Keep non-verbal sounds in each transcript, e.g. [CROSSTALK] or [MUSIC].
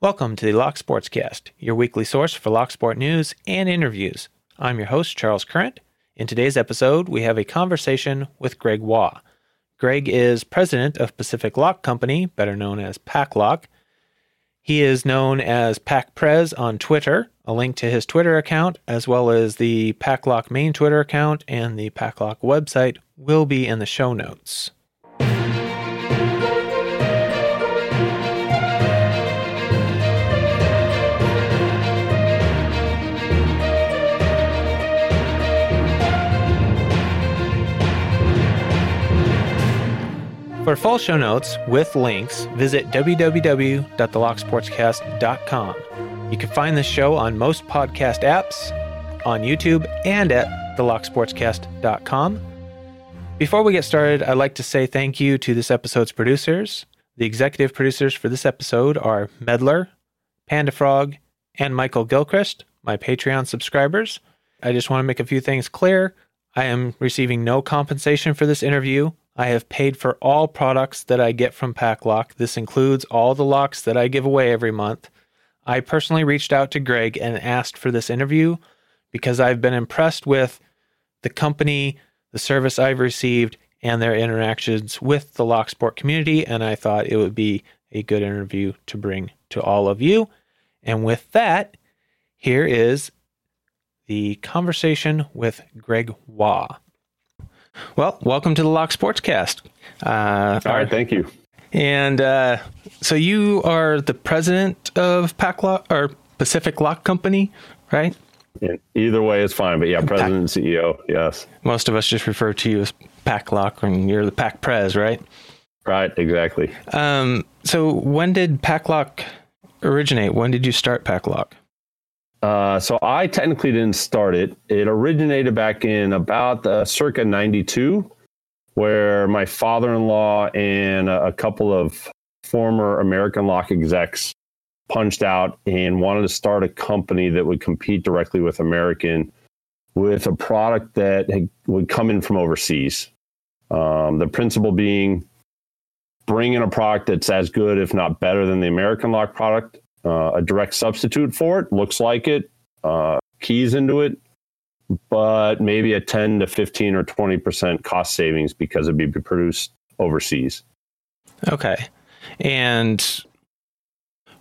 Welcome to the Lock Sportscast, your weekly source for lock sport news and interviews. I'm your host, Charles Current. In today's episode, we have a conversation with Greg Waugh. Greg is president of Pacific Lock Company, better known as PacLock. He is known as PacPrez on Twitter. A link to his Twitter account, as well as the PacLock main Twitter account and the PacLock website, will be in the show notes. For full show notes with links, visit www.thelocksportscast.com. You can find this show on most podcast apps, on YouTube, and at thelocksportscast.com. Before we get started, I'd like to say thank you to this episode's producers. The executive producers for this episode are Medler, Panda Frog, and Michael Gilchrist, my Patreon subscribers. I just want to make a few things clear. I am receiving no compensation for this interview. I have paid for all products that I get from PacLock. This includes all the locks that I give away every month. I personally reached out to Greg and asked for this interview because I've been impressed with the company, the service I've received, and their interactions with the Locksport community. And I thought it would be a good interview to bring to all of you. And with that, here is the conversation with Greg Waugh. Well, welcome to the Lock Sportscast. Uh, All right, thank you. And uh, so you are the president of Pac Lock or Pacific Lock Company, right? Yeah, either way is fine, but yeah, president and CEO, yes. Most of us just refer to you as Pac Lock, and you're the Pac Prez, right? Right, exactly. Um, so when did Pac Lock originate? When did you start Pac Lock? Uh, so I technically didn't start it. It originated back in about uh, circa 92, where my father in law and a, couple of former American Lock execs punched out and wanted to start a company that would compete directly with American with a product that had, would come in from overseas. Um, the principle being bring in a product that's as good, if not better, than the American Lock product uh, a direct substitute for it. Looks like it, uh, keys into it, but maybe a 10 to 15 or 20% cost savings because it'd be produced overseas. Okay. And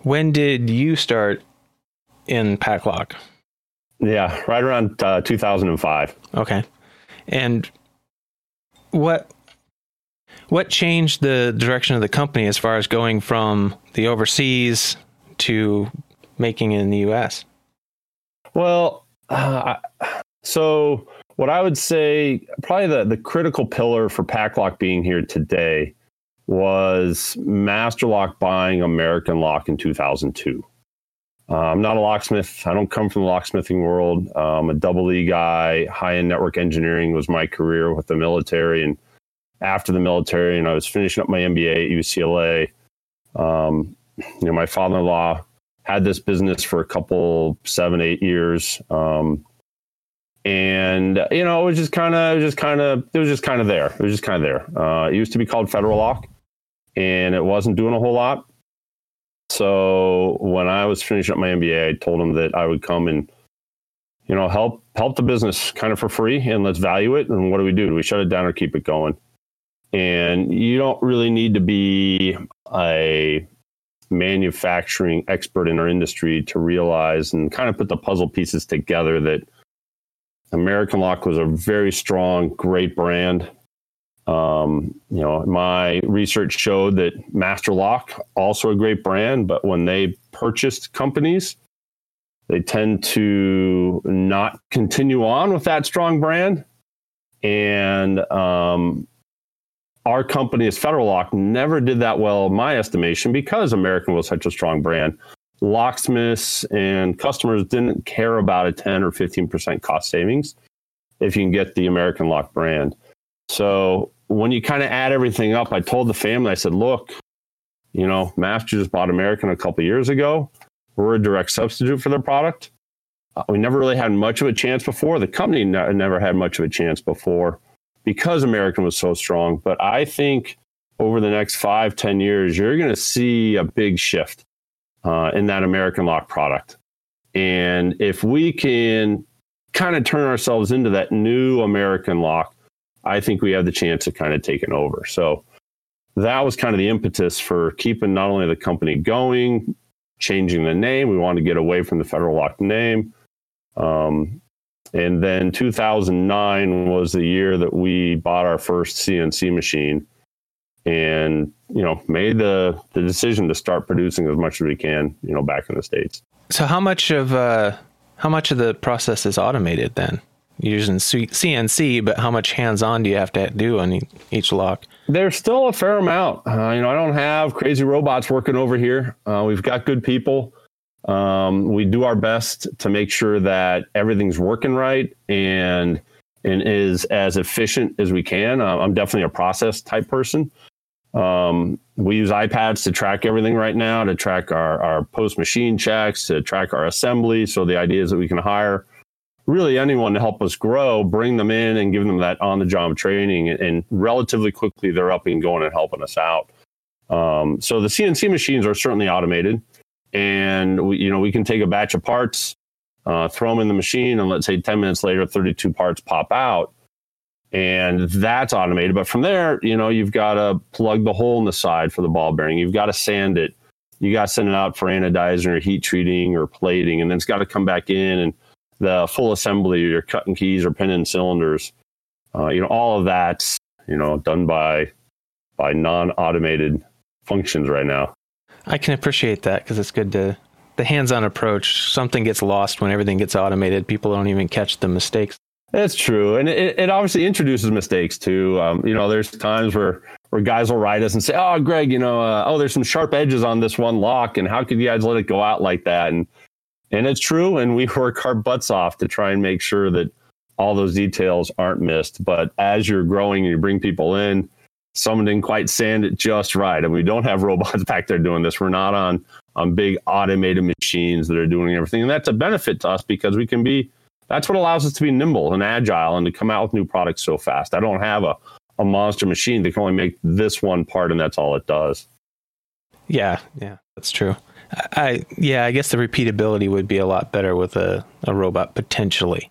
when did you start in PacLock? Yeah, right around uh, 2005. Okay. And what what changed the direction of the company as far as going from the overseas to making it in the US? Well, uh, so what I would say, probably the, the critical pillar for PacLock being here today was Master Lock buying American Lock in 2002. Uh, I'm not a locksmith. I don't come from the locksmithing world. I'm a double E guy. High end network engineering was my career with the military. And after the military, and I was finishing up my MBA at UCLA. Um, you know, my father-in-law had this business for a couple, seven, eight years. Um, and you know, it was just kind of, just kind of, it was just kind of there. It was just kind of there. Uh, it used to be called Federal Lock, and it wasn't doing a whole lot. So when I was finishing up my MBA, I told him that I would come and, you know, help help the business kind of for free, and let's value it. And what do we do? Do we shut it down or keep it going? And you don't really need to be a manufacturing expert in our industry to realize and kind of put the puzzle pieces together that American Lock was a very strong, great brand. Um, you know, my research showed that Master Lock, also a great brand, but when they purchased companies, they tend to not continue on with that strong brand. And um, our company as Federal Lock never did that well, my estimation, because American was such a strong brand. Locksmiths and customers didn't care about a 10 or 15% cost savings if you can get the American Lock brand. So when you kind of add everything up, I told the family, I said, look, you know, Master just bought American a couple years ago. We're a direct substitute for their product. Uh, we never really had much of a chance before. The company never had much of a chance before because American was so strong. But I think over the next five, ten years, you're going to see a big shift. uh, in that American Lock product. And if we can kind of turn ourselves into that new American Lock, I think we have the chance of kind of taking over. So that was kind of the impetus for keeping not only the company going, changing the name. We wanted to get away from the Federal Lock name. Um, and then 2009 was the year that we bought our first CNC machine and, you know, made the, the decision to start producing as much as we can, you know, back in the States. So how much of, uh, how much of the process is automated then? using CNC, but how much hands-on do you have to do on each lock? There's still a fair amount. Uh, you know, I don't have crazy robots working over here. Uh, we've got good people. Um, we do our best to make sure that everything's working right and and is as efficient as we can. Uh, I'm definitely a process type person. Um, we use iPads to track everything right now, to track our, our post machine checks, to track our assembly. So the idea is that we can hire really anyone to help us grow, bring them in and give them that on the job training. And, and, relatively quickly, they're up and going and helping us out. Um, so the CNC machines are certainly automated. And we, you know, we can take a batch of parts, uh, throw them in the machine, and let's say 10 minutes later, 32 parts pop out. And that's automated. But from there, you know, you've got to plug the hole in the side for the ball bearing. You've got to sand it. You got to send it out for anodizing or heat treating or plating. And then it's got to come back in and the full assembly, or your cutting keys or pinning cylinders, uh, you know, all of that's you know done by by non-automated functions right now. I can appreciate that because it's good to the hands-on approach. Something gets lost when everything gets automated. People don't even catch the mistakes. That's true, and it, it obviously introduces mistakes too. Um, you know, there's times where where guys will write us and say, "Oh, Greg, you know, uh, oh, there's some sharp edges on this one lock, and how could you guys let it go out like that?" And and it's true. And we [LAUGHS] work our butts off to try and make sure that all those details aren't missed. But as you're growing and you bring people in, someone didn't quite sand it just right. And we don't have robots [LAUGHS] back there doing this. We're not on on big automated machines that are doing everything. And that's a benefit to us because we can be that's what allows us to be nimble and agile and to come out with new products so fast. I don't have a, a monster machine that can only make this one part and that's all it does. Yeah, yeah, that's true. I yeah, I guess the repeatability would be a lot better with a, a robot potentially,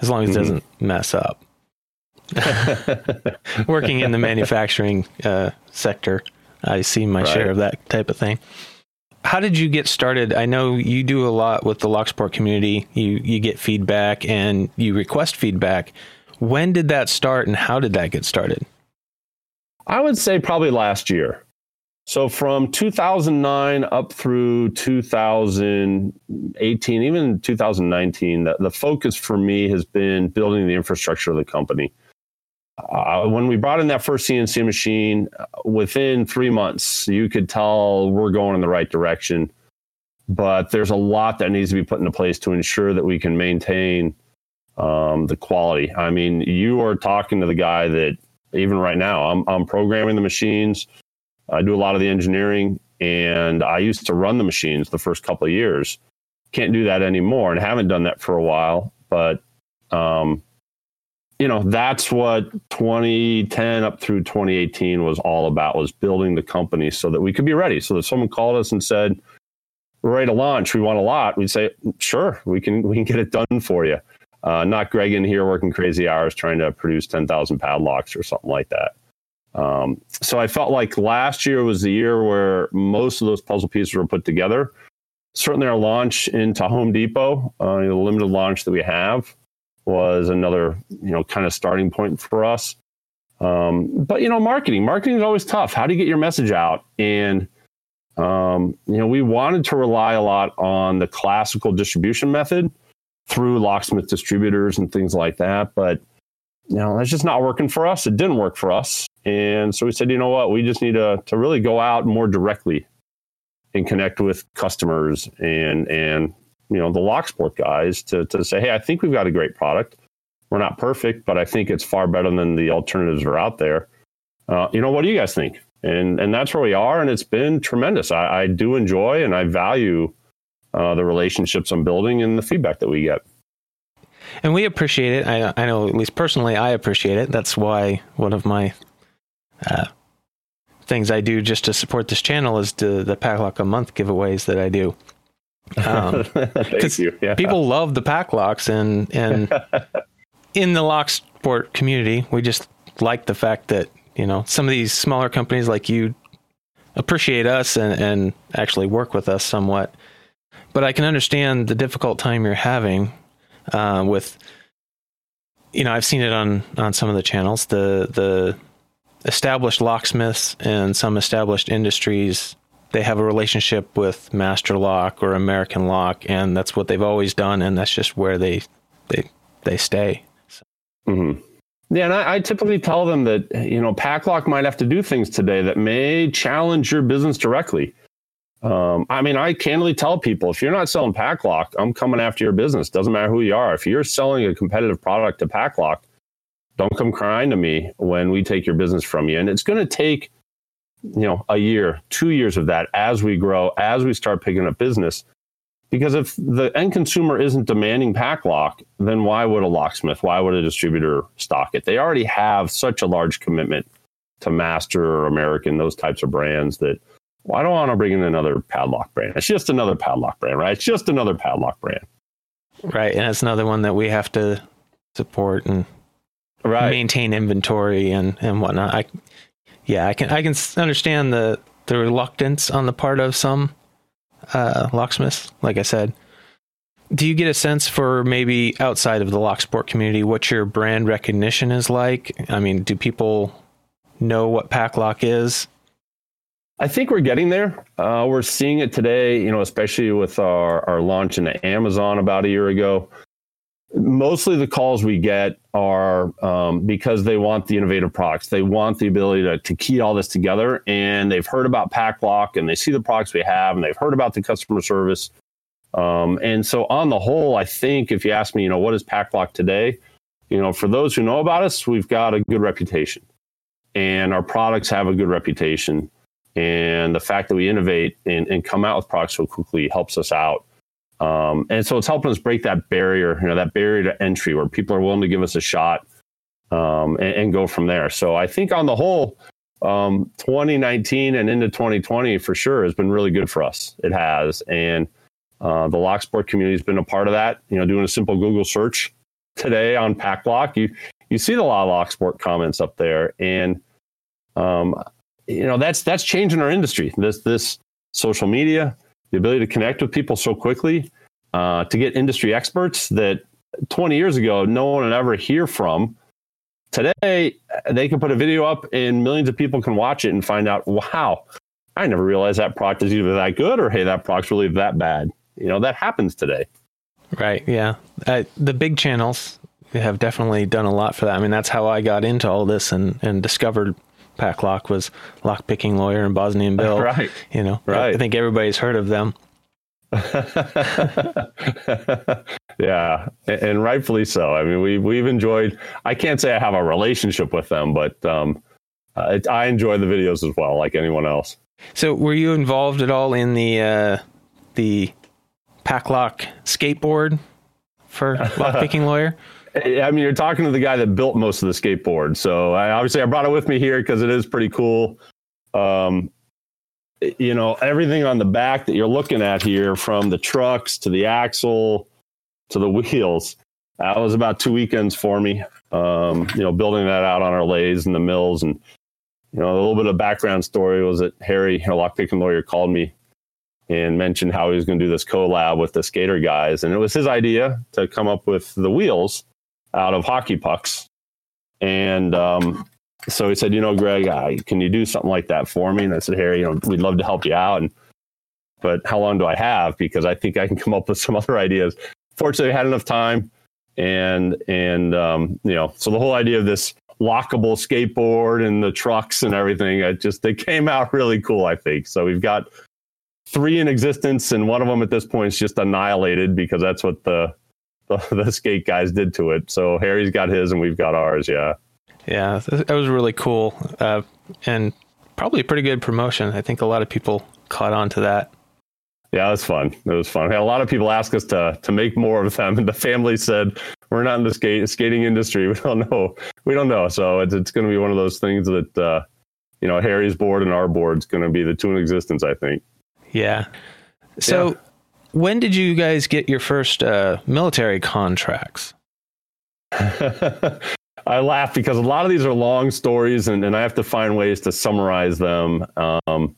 as long as it doesn't mm-hmm. mess up. [LAUGHS] Working in the manufacturing uh, sector, I see my right. share of that type of thing. How did you get started? I know you do a lot with the Locksport community. You you get feedback and you request feedback. When did that start, and how did that get started? I would say probably last year. So from 2009 up through 2018, even 2019, the, the focus for me has been building the infrastructure of the company. Uh, when we brought in that first CNC machine, uh, within three months, you could tell we're going in the right direction. But there's a lot that needs to be put into place to ensure that we can maintain um, the quality. I mean, you are talking to the guy that even right now, I'm, I'm programming the machines. I do a lot of the engineering, and I used to run the machines the first couple of years. Can't do that anymore, and haven't done that for a while. But um, you know, that's what 2010 up through 2018 was all about: was building the company so that we could be ready. So that someone called us and said, "We're ready to launch. We want a lot." We'd say, "Sure, we can. We can get it done for you." Uh, not Greg in here working crazy hours trying to produce 10,000 padlocks or something like that. Um, so I felt like last year was the year where most of those puzzle pieces were put together. Certainly, our launch into Home Depot, uh, the limited launch that we have, was another you know kind of starting point for us. Um, but you know, marketing, marketing is always tough. How do you get your message out? And um, you know, we wanted to rely a lot on the classical distribution method through locksmith distributors and things like that, but you know, that's just not working for us. It didn't work for us. And so we said, you know what, we just need to, to really go out more directly and connect with customers and, and, you know, the Locksport guys to, to say, hey, I think we've got a great product. We're not perfect, but I think it's far better than the alternatives that are out there. Uh, you know, what do you guys think? And, and that's where we are. And it's been tremendous. I, I do enjoy and I value uh, the relationships I'm building and the feedback that we get and we appreciate it. I, I know, at least personally, I appreciate it. That's why one of my uh, things I do just to support this channel is the the PacLock a month giveaways that I do. Um, [LAUGHS] Thank you. Yeah. People love the PacLocks, and and [LAUGHS] in the lock sport community, we just like the fact that you know some of these smaller companies like you appreciate us and and actually work with us somewhat. But I can understand the difficult time you're having uh, with. You know, I've seen it on on some of the channels. The the established locksmiths and some established industries they have a relationship with Master Lock or American Lock, and that's what they've always done, and that's just where they they they stay. So. Mm-hmm. Yeah, and I, I, typically tell them that you know PacLock might have to do things today that may challenge your business directly. Um, I mean, I candidly tell people if you're not selling PacLock, I'm coming after your business. Doesn't matter who you are. If you're selling a competitive product to PacLock, don't come crying to me when we take your business from you. And it's going to take you know a year two years of that as we grow as we start picking up business. Because if the end consumer isn't demanding PacLock then why would a locksmith why would a distributor stock it? They already have such a large commitment to master or american those types of brands that well, i don't want to bring in another padlock brand? It's just another padlock brand right? It's just another padlock brand. Right and it's another one that we have to support and right. maintain inventory and and whatnot. I yeah, I can I can understand the the reluctance on the part of some uh, locksmiths. Like I said, do you get a sense for maybe outside of the locksport community what your brand recognition is like? I mean, do people know what PacLock is? I think we're getting there. Uh, we're seeing it today, you know, especially with our, our launch into Amazon about a year ago mostly the calls we get are um, because they want the innovative products. They want the ability to, to key all this together, and they've heard about PacLock, and they see the products we have, and they've heard about the customer service. Um, and so, on the whole, I think if you ask me, you know, what is PacLock today? You know, for those who know about us, we've got a good reputation, and our products have a good reputation. And the fact that we innovate and, and come out with products so quickly helps us out. Um, and so it's helping us break that barrier, you know, that barrier to entry where people are willing to give us a shot um, and, and, go from there. So I think on the whole, um, 2019 and into 2020 for sure has been really good for us. It has. And uh, the lock sport community has been a part of that. You know, doing a simple Google search today on PacLock, you, you see a lot of lock sport comments up there. And, um, you know, that's, that's changing our industry. This, this social media, the ability to connect with people so quickly, uh, to get industry experts that 20 years ago no one would ever hear from. Today, they can put a video up and millions of people can watch it and find out, wow, I never realized that product is either that good or hey, that product's really that bad. You know, that happens today. Right. Yeah. Uh, the big channels have definitely done a lot for that. I mean, that's how I got into all this and, and discovered PacLock was lock picking lawyer and Bosnian Bill. [LAUGHS] Right. You know, right. I think everybody's heard of them. [LAUGHS] yeah, and rightfully so. I mean, we we've enjoyed. I can't say I have a relationship with them, but um, uh, I enjoy the videos as well, like anyone else. So, were you involved at all in the uh, the PacLock skateboard for [LAUGHS] lock picking lawyer? I mean, you're talking to the guy that built most of the skateboard. So I, obviously I brought it with me here because it is pretty cool. Um, you know, everything on the back that you're looking at here, from the trucks to the axle to the wheels, that was about two weekends for me. Um, you know, building that out on our lathes and the mills, and you know, a little bit of background story was that Harry, a lockpicking lawyer, called me and mentioned how he was going to do this collab with the skater guys, and it was his idea to come up with the wheels out of hockey pucks. And um, so he said, you know, Greg, I, can you do something like that for me? And I said, Harry, you know, we'd love to help you out. And, but how long do I have? Because I think I can [LAUGHS] come up with some other ideas. Fortunately, I had enough time. And, and, um, you know, so the whole idea of this lockable skateboard and the trucks and everything, it just, they came out really cool, I think. So we've got three in existence and one of them at this point is just annihilated because that's what the, the, [LAUGHS] the skate guys did to it. So Harry's got his and we've got ours. Yeah. Yeah, that was really cool, uh, and probably a pretty good promotion. I think a lot of people caught on to that. Yeah, it was fun. It was fun. a lot of people ask us to to make more of them, and the family said we're not in the skate skating industry. [LAUGHS] We don't know. We don't know. So it's it's going to be one of those things that uh, you know, Harry's board and our board's going to be the two in existence, I think. Yeah. So, yeah. When did you guys get your first uh, military contracts? [LAUGHS] I laugh because a lot of these are long stories, and, and I have to find ways to summarize them. Um,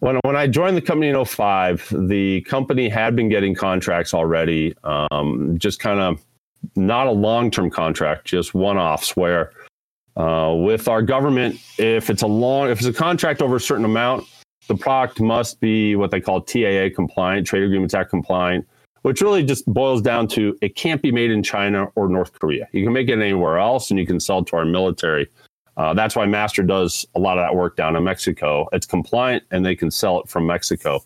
when when I joined the company in 05, the company had been getting contracts already, um, just kind of not a long term contract, just one offs where uh, with our government, if it's a long, if it's a contract over a certain amount, the product must be what they call TAA compliant, Trade Agreements Act compliant, which really just boils down to it can't be made in China or North Korea. You can make it anywhere else, and you can sell it to our military. Uh, that's why Master does a lot of that work down in Mexico. It's compliant, and they can sell it from Mexico.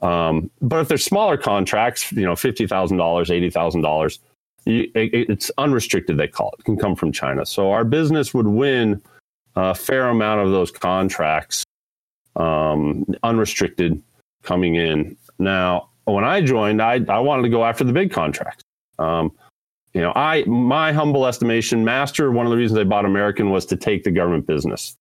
Um, but if they're smaller contracts, you know, fifty thousand dollars, eighty thousand dollars, it's unrestricted, they call it. it, can come from China. So our business would win a fair amount of those contracts, um, unrestricted coming in. Now, when I joined, I, I wanted to go after the big contracts. Um, you know, I my humble estimation, Master, one of the reasons they bought American was to take the government business.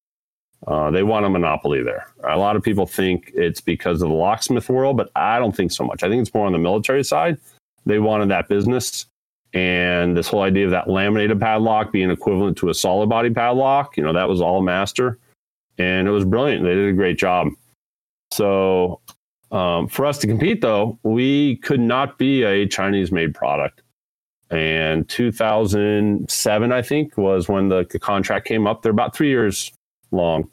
Uh, they want a monopoly there. A lot of people think it's because of the locksmith world, but I don't think so much. I think it's more on the military side. They wanted that business. And this whole idea of that laminated padlock being equivalent to a solid body padlock, you know, that was all master. And it was brilliant. They did a great job. So um, for us to compete, though, we could not be a Chinese made product. And 2007, I think, was when the, the contract came up. They're about three years long.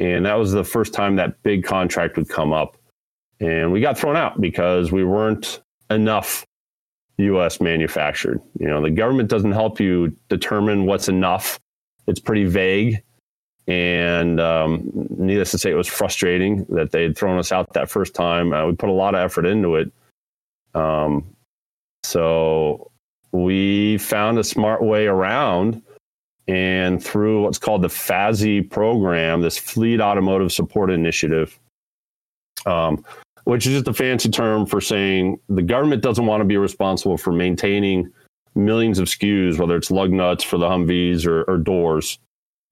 And that was the first time that big contract would come up. And we got thrown out because we weren't enough U.S. manufactured. You know, the government doesn't help you determine what's enough. It's pretty vague, and um, needless to say, it was frustrating that they had thrown us out that first time. Uh, we put a lot of effort into it, um, so we found a smart way around. And through what's called the FASI program, this Fleet Automotive Support Initiative, um, which is just a fancy term for saying the government doesn't want to be responsible for maintaining millions of SKUs, whether it's lug nuts for the Humvees or, or doors.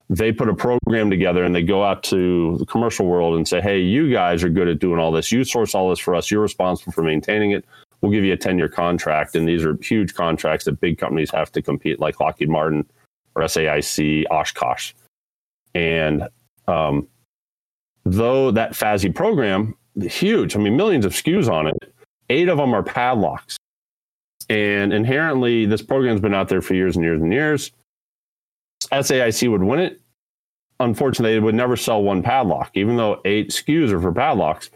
They put a program together and they go out to the commercial world and say, hey, you guys are good at doing all this. You source all this for us. You're responsible for maintaining it. We'll give you a 10 year contract. And these are huge contracts that big companies have to compete, like Lockheed Martin or SAIC, Oshkosh. And um, though that FASI program huge. I mean, millions of SKUs on it. Eight of them are padlocks. And inherently, this program's been out there for years and years and years. SAIC would win it. Unfortunately, they would never sell one padlock, even though eight SKUs are for padlocks,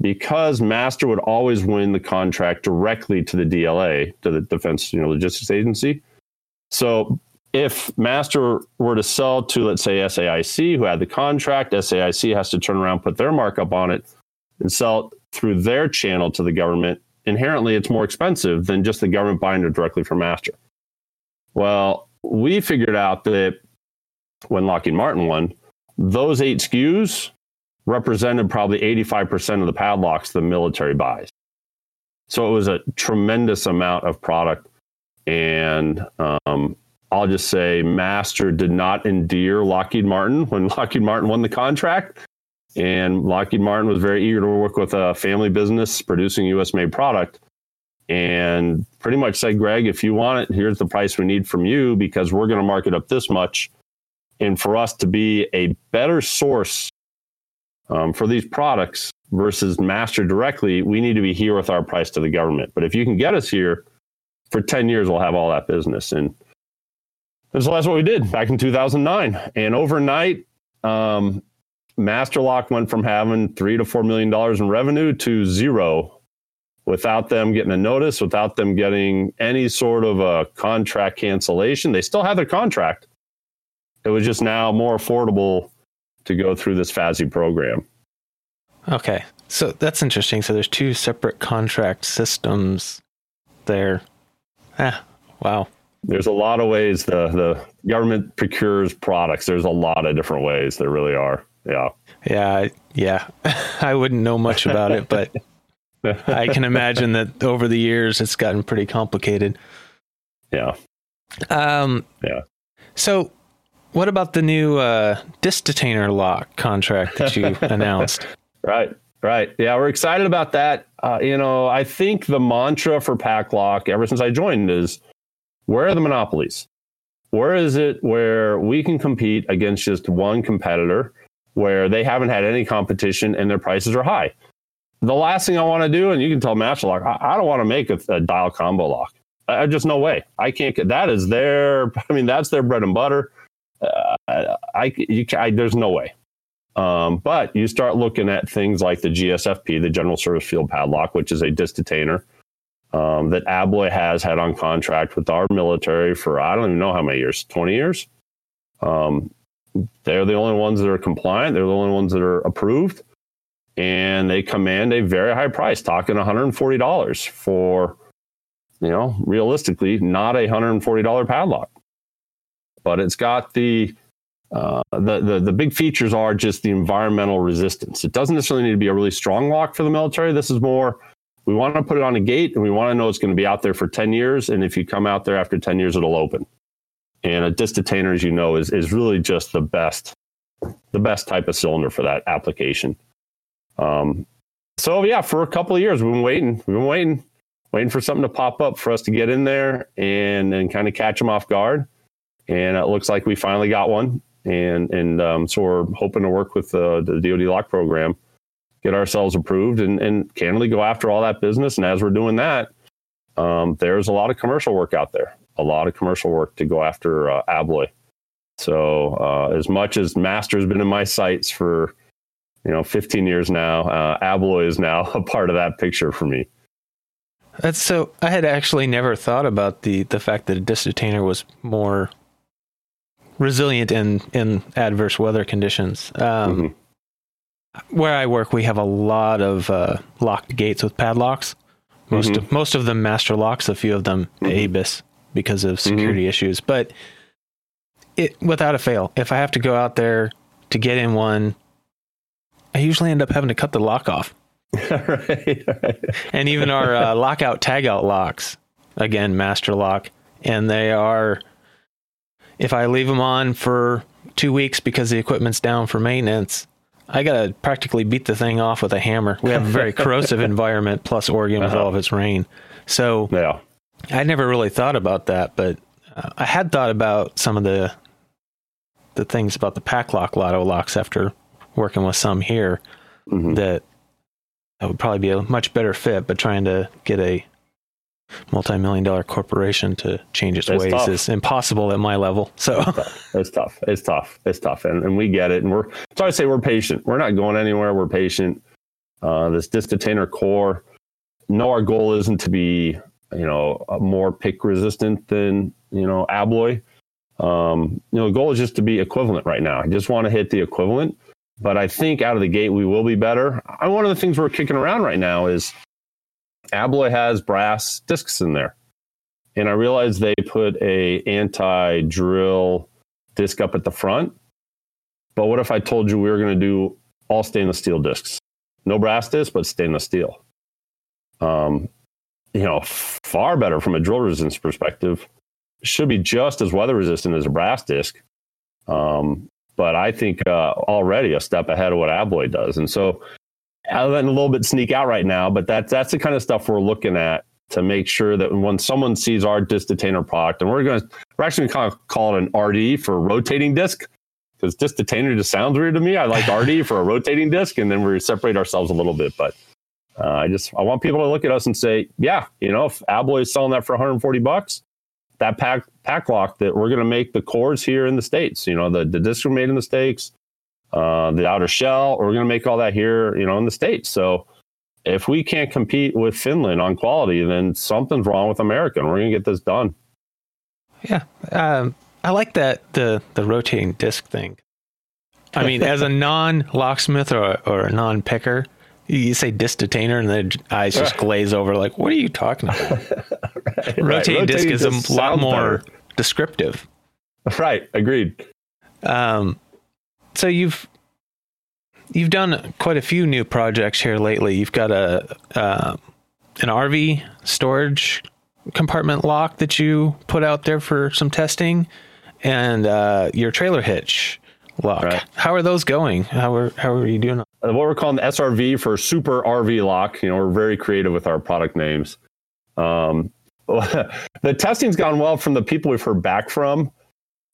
because Master would always win the contract directly to the DLA, to the Defense you know, Logistics Agency. So if Master were to sell to, let's say, SAIC, who had the contract, SAIC has to turn around, put their markup on it and sell it through their channel to the government, inherently it's more expensive than just the government buying it directly from Master. Well, we figured out that when Lockheed Martin won, those eight SKUs represented probably 85% of the padlocks the military buys. So it was a tremendous amount of product. And um, I'll just say Master did not endear Lockheed Martin when [LAUGHS] Lockheed Martin won the contract. And Lockheed Martin was very eager to work with a family business producing US made product and pretty much said, Greg, if you want it, here's the price we need from you because we're going to mark it up this much. And for us to be a better source um, for these products versus master directly, we need to be here with our price to the government. But if you can get us here for 10 years, we'll have all that business. And, so that's what we did back in 2009. And overnight, um, Masterlock went from having three to four million dollars in revenue to zero without them getting a notice, without them getting any sort of a contract cancellation. They still have their contract. It was just now more affordable to go through this FASI program. Okay. So that's interesting. So there's two separate contract systems there. Ah, wow. There's a lot of ways the, the government procures products. There's a lot of different ways. There really are. Yeah. Yeah. Yeah. [LAUGHS] I wouldn't know much about it, but [LAUGHS] I can [LAUGHS] imagine that over the years it's gotten pretty complicated. Yeah. Um, yeah. So what about the new uh, disc detainer lock contract that you [LAUGHS] announced? Right, right. Yeah, we're excited about that. Uh, you know, I think the mantra for Paclock ever since I joined is where are the monopolies? Where is it where we can compete against just one competitor where they haven't had any competition and their prices are high? The last thing I want to do, and you can tell Masterlock, I, I don't want to make a, a dial combo lock. I, I, just no way. I can't that. Is their, [LAUGHS] I mean, that's their bread and butter. Uh, I, you, I, there's no way. Um, but you start looking at things like the GSFP, the General Service Field Padlock, which is a disc detainer um, that Abloy has had on contract with our military for I don't even know how many years, 20 years. Um, they're the only ones that are compliant. They're the only ones that are approved. And they command a very high price, talking $140 for, you know, realistically, not a $140 padlock. But it's got the, uh, the, the, the big features are just the environmental resistance. It doesn't necessarily need to be a really strong lock for the military. This is more we want to put it on a gate and we want to know it's going to be out there for 10 years. And if you come out there after 10 years, it'll open. And a disc detainer, as you know, is, is really just the best, the best type of cylinder for that application. Um, so yeah, for a couple of years, we've been waiting, we've been waiting, waiting for something to pop up for us to get in there and, and kind of catch them off guard. And it looks like we finally got one. And, and um, so we're hoping to work with uh, the DoD lock program get ourselves approved and, and candidly go after all that business. And as we're doing that, um, there's a lot of commercial work out there, a lot of commercial work to go after uh, Abloy. So uh, as much as Master has been in my sights for you know 15 years now, uh, Abloy is now [LAUGHS] a part of that picture for me. That's so. I had actually never thought about the the fact that a disc detainer was more resilient in in adverse weather conditions. Um, mm-hmm where I work, we have a lot of uh, locked gates with padlocks. Most mm-hmm. of most of them master locks, a few of them mm-hmm. ABUS because of security mm-hmm. issues. But it without a fail, if I have to go out there to get in one, I usually end up having to cut the lock off. [LAUGHS] right, right. And even our uh, [LAUGHS] lockout tagout locks, again master lock, and they are. If I leave them on for two weeks because the equipment's down for maintenance, I gotta practically beat the thing off with a hammer. We have a very [LAUGHS] corrosive environment, plus Oregon with uh-huh. all of its rain. So yeah, I never really thought about that, but uh, I had thought about some of the the things about the Paclock LOTO locks after working with some here. Mm-hmm. That that would probably be a much better fit, but trying to get a multi-million dollar corporation to change its, it's ways tough. is impossible at my level. So it's tough. It's tough. It's tough. And, and we get it. And we're, so I say we're patient. We're not going anywhere. We're patient. Uh, this disc detainer core, no, our goal isn't to be, you know, more pick resistant than, you know, Abloy. Um, you know, the goal is just to be equivalent right now. I just want to hit the equivalent. But I think out of the gate, we will be better. One of the things we're kicking around right now is Abloy has brass discs in there. And I realized they put a anti-drill disc up at the front. But what if I told you we were going to do all stainless steel discs? No brass disc, but stainless steel. Um, you know, far better from a drill resistance perspective. Should be just as weather resistant as a brass disc. Um, but I think uh, already a step ahead of what Abloy does. And so I'm letting a little bit sneak out right now, but that's that's the kind of stuff we're looking at to make sure that when someone sees our disc detainer product, and we're going to we're actually going to call it an RD for rotating disc because disc detainer just sounds weird to me. I like RD [LAUGHS] for a rotating disc, and then we separate ourselves a little bit. But uh, I just I want people to look at us and say, yeah, you know, if Abloy is selling that for 140 bucks, that pack pack lock that we're going to make the cores here in the states. You know, the the discs are made in the states uh, the outer shell. We're going to make all that here, you know, in the states. So if we can't compete with Finland on quality, then something's wrong with America. We're going to get this done. Yeah, um, I like that the the rotating disc thing. I mean, as a [LAUGHS] non locksmith or or a non picker, you say disc detainer, and the eyes just glaze over. Like, what are you talking about? [LAUGHS] right, rotating disc is a lot more better. descriptive. Right. Agreed. Um, so you've you've done quite a few new projects here lately. You've got a uh, an RV storage compartment lock that you put out there for some testing, and uh, your trailer hitch lock. Right. How are those going? How are how are you doing? Uh, what we're calling the SRV for Super RV Lock. You know, we're very creative with our product names. Um, [LAUGHS] the testing's gone well from the people we've heard back from.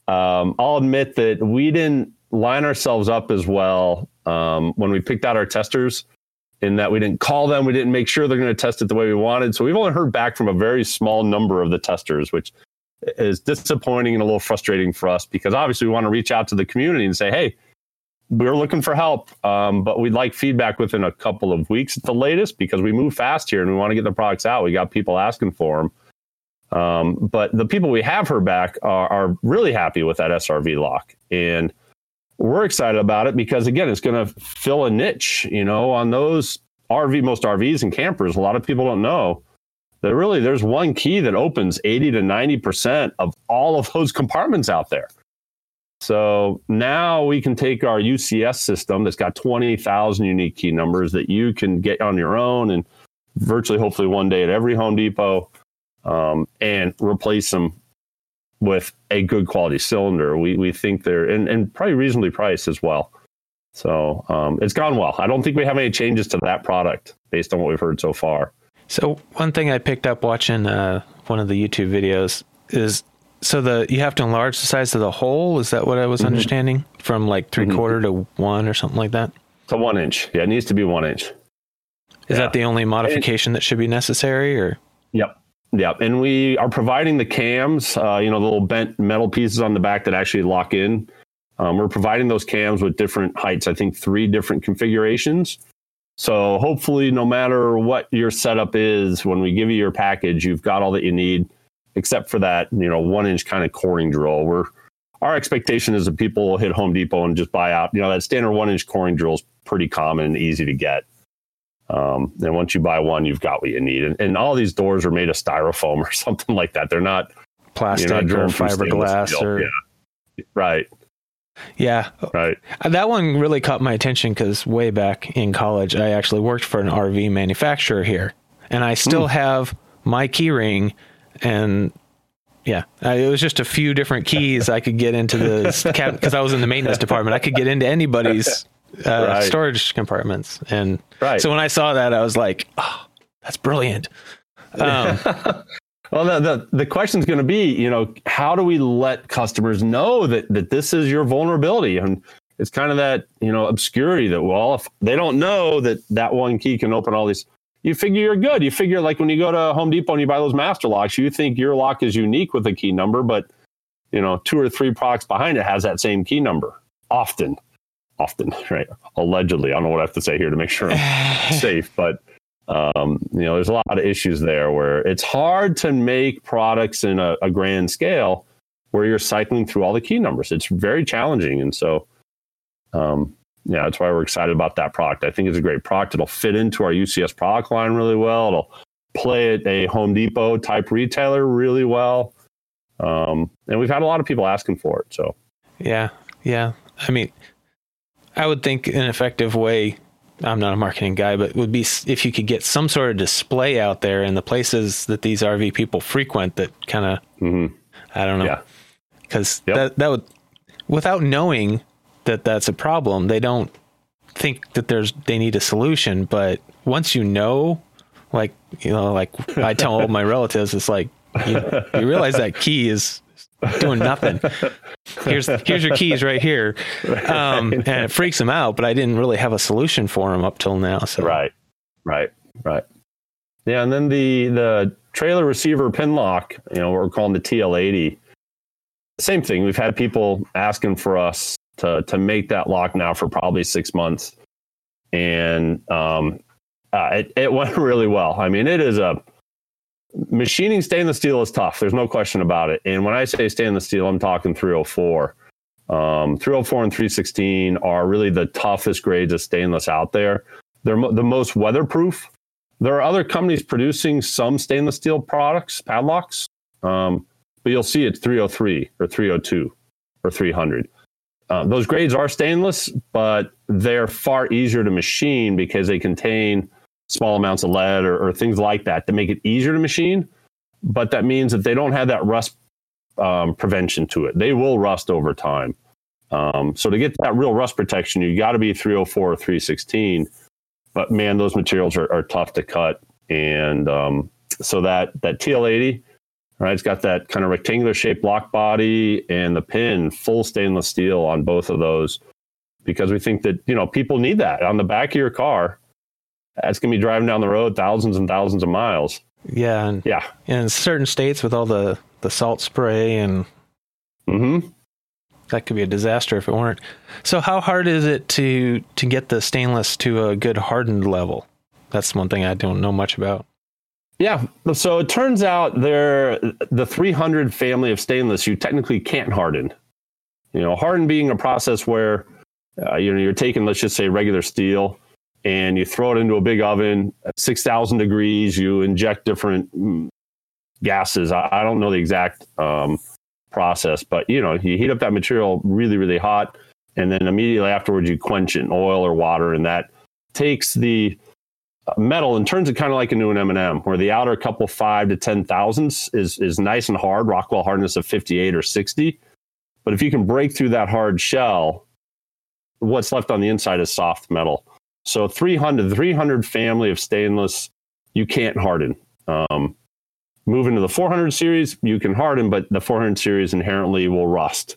Um, I'll admit that we didn't line ourselves up as well um, when we picked out our testers. In that we didn't call them, we didn't make sure they're going to test it the way we wanted. So we've only heard back from a very small number of the testers, which is disappointing and a little frustrating for us because obviously we want to reach out to the community and say, hey, we're looking for help, um, but we'd like feedback within a couple of weeks at the latest because we move fast here and we want to get the products out. We got people asking for them. Um, but the people we have heard back are, are really happy with that SRV lock. And we're excited about it because again, it's going to fill a niche, you know, on those RV, most RVs and campers. A lot of people don't know that really there's one key that opens 80 to 90% of all of those compartments out there. So now we can take our UCS system that's got 20,000 unique key numbers that you can get on your own and virtually, hopefully, one day at every Home Depot um, and replace them with a good quality cylinder. We, we think they're, and, and probably reasonably priced as well. So um, it's gone well. I don't think we have any changes to that product based on what we've heard so far. So one thing I picked up watching uh, one of the YouTube videos is so the you have to enlarge the size of the hole. Is that what I was mm-hmm. understanding from like 3 mm-hmm. quarter to one or something like that? To one inch. Yeah, it needs to be one inch. Is yeah. that the only modification that should be necessary, or? Yep. Yep. And we are providing the cams, uh, you know, the little bent metal pieces on the back that actually lock in. Um, we're providing those cams with different heights. I think three different configurations. So hopefully, no matter what your setup is, when we give you your package, you've got all that you need, except for that, you know, one inch kind of coring drill. We're our expectation is that people will hit Home Depot and just buy out. You know, that standard one inch coring drill is pretty common and easy to get. Um, and once you buy one, you've got what you need. And, and, all these doors are made of styrofoam or [LAUGHS] something like that. They're not plastic not or fiberglass or yeah. right. Yeah. Right. That one really caught my attention because way back in college, I actually worked for an RV manufacturer here, and I still mm. have my keyring, and yeah, I, it was just a few different keys I could get into the cabinet because I was in the maintenance department. I could get into anybody's [LAUGHS] uh, right. storage compartments, and right. so when I saw that, I was like, "Oh, that's brilliant." Um, [LAUGHS] Well, the the, the question is going to be, you know, how do we let customers know that that this is your vulnerability? And it's kind of that you know obscurity that well, if they don't know that that one key can open all these, you figure you're good. You figure like when you go to Home Depot and you buy those master locks, you think your lock is unique with a key number, but you know, two or three products behind it has that same key number. Often, often, [LAUGHS] right? Allegedly, I don't know what I have to say here to make sure I'm [SIGHS] safe, but um, you know, there's a lot of issues there where it's hard to make products in a, a, grand scale where you're cycling through all the key numbers. It's very challenging. And so, um, yeah, that's why we're excited about that product. I think it's a great product. It'll fit into our UCS product line really well. It'll play at a Home Depot type retailer really well. Um, and we've had a lot of people asking for it. So, yeah, yeah. I mean, I would think an effective way I'm not a marketing guy, but would be if you could get some sort of display out there in the places that these RV people frequent that kind of, mm-hmm. I don't know, because yeah. yep. that that would, without knowing that that's a problem, they don't think that there's they need a solution. But once you know, like you know, like I tell all my relatives, it's like you, you realize that key is doing nothing. Here's here's your keys right here, um, and it freaks them out. But I didn't really have a solution for them up till now. So right, right, right. Yeah, and then the the trailer receiver pin lock, you know, we're calling the TL80. Same thing. We've had people asking for us to to make that lock now for probably six months, and um, uh, it it [LAUGHS] went really well. I mean, it is a machining stainless steel is tough. There's no question about it. And when I say stainless steel, I'm talking 304. Um, 304 and 316 are really the toughest grades of stainless out there. They're mo- the most weatherproof. There are other companies producing some stainless steel products, padlocks, um, but you'll see it's 303 or 302 or 300. Uh, those grades are stainless, but they're far easier to machine because they contain small amounts of lead or, or things like that to make it easier to machine. But that means that they don't have that rust um, prevention to it. They will rust over time. Um, so to get that real rust protection, you got to be 304 or 316. But man, those materials are, are tough to cut. And um, so that that TL80, right, it's got that kind of rectangular shaped block body and the pin full stainless steel on both of those because we think that you know people need that on the back of your car. That's gonna be driving down the road thousands and thousands of miles. Yeah, and Yeah. in certain states with all the the salt spray and mm-hmm. that could be a disaster if it weren't. So how hard is it to to get the stainless to a good hardened level? That's one thing I don't know much about. Yeah. So it turns out there the 300 family of stainless you technically can't harden. You know, harden being a process where uh, you know you're taking let's just say regular steel and you throw it into a big oven at 6,000 degrees. You inject different mm, gases. I, I don't know the exact um, process, but you know you heat up that material really really hot, and then immediately afterwards you quench it in oil or water, and that takes the metal and turns it kind of like into an M&M, where the outer couple five to ten thousandths is is nice and hard, Rockwell hardness of 58 or 60. But if you can break through that hard shell, what's left on the inside is soft metal. So 300, the 300 family of stainless, you can't harden. Um, moving to the 400 series, you can harden, but the 400 series inherently will rust.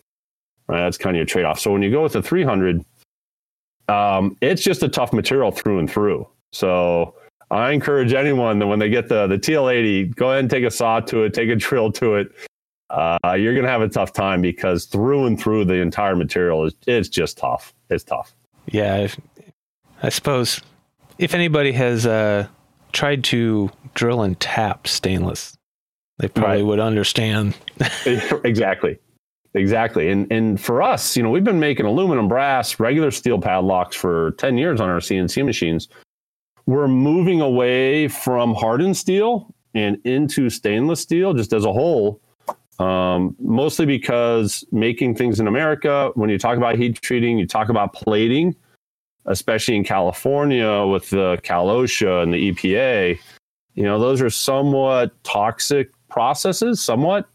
Right? That's kind of your trade off. So when you go with the 300, um, it's just a tough material through and through. So I encourage anyone that when they get the the TL80, go ahead and take a saw to it, take a drill to it. Uh, you're going to have a tough time because through and through the entire material is it's just tough. It's tough. Yeah, if, I suppose if anybody has uh, tried to drill and tap stainless, they probably Right. would understand. [LAUGHS] exactly. Exactly. And and for us, you know, we've been making aluminum, brass, regular steel padlocks for 10 years on our CNC machines. We're moving away from hardened steel and into stainless steel just as a whole. Um, mostly because making things in America, when you talk about heat treating, you talk about plating, especially in California with the Cal OSHA and the EPA, you know, those are somewhat toxic processes, somewhat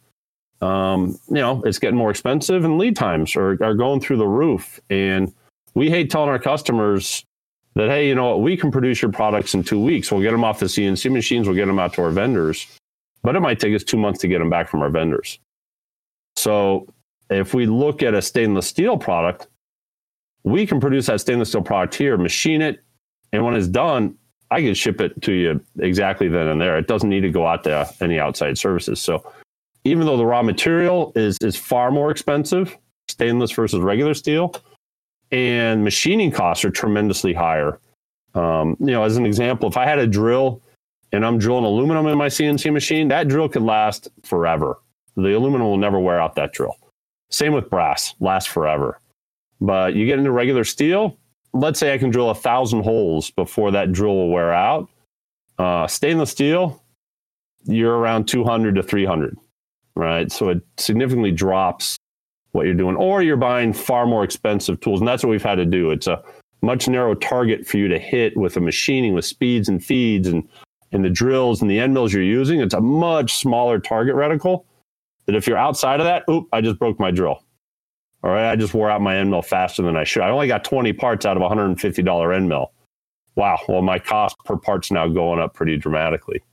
um, you know, it's getting more expensive and lead times are, are going through the roof. And we hate telling our customers that, hey, you know what, we can produce your products in two weeks. We'll get them off the CNC machines, we'll get them out to our vendors, but it might take us two months to get them back from our vendors. So if we look at a stainless steel product, we can produce that stainless steel product here, machine it, and when it's done, I can ship it to you exactly then and there. It doesn't need to go out to any outside services. So even though the raw material is is far more expensive, stainless versus regular steel, and machining costs are tremendously higher. Um, you know, as an example, if I had a drill and I'm drilling aluminum in my CNC machine, that drill could last forever. The aluminum will never wear out that drill. Same with brass, lasts forever. But you get into regular steel, let's say I can drill a thousand holes before that drill will wear out. Uh, stainless steel, you're around 200 to 300 right? So it significantly drops what you're doing, or you're buying far more expensive tools. And that's what we've had to do. It's a much narrow target for you to hit with the machining, with speeds and feeds and, and the drills and the end mills you're using. It's a much smaller target reticle that if you're outside of that, oop, I just broke my drill. All right, I just wore out my end mill faster than I should. I only got 20 parts out of a $150 end mill. Wow. Well, my cost per part's now going up pretty dramatically.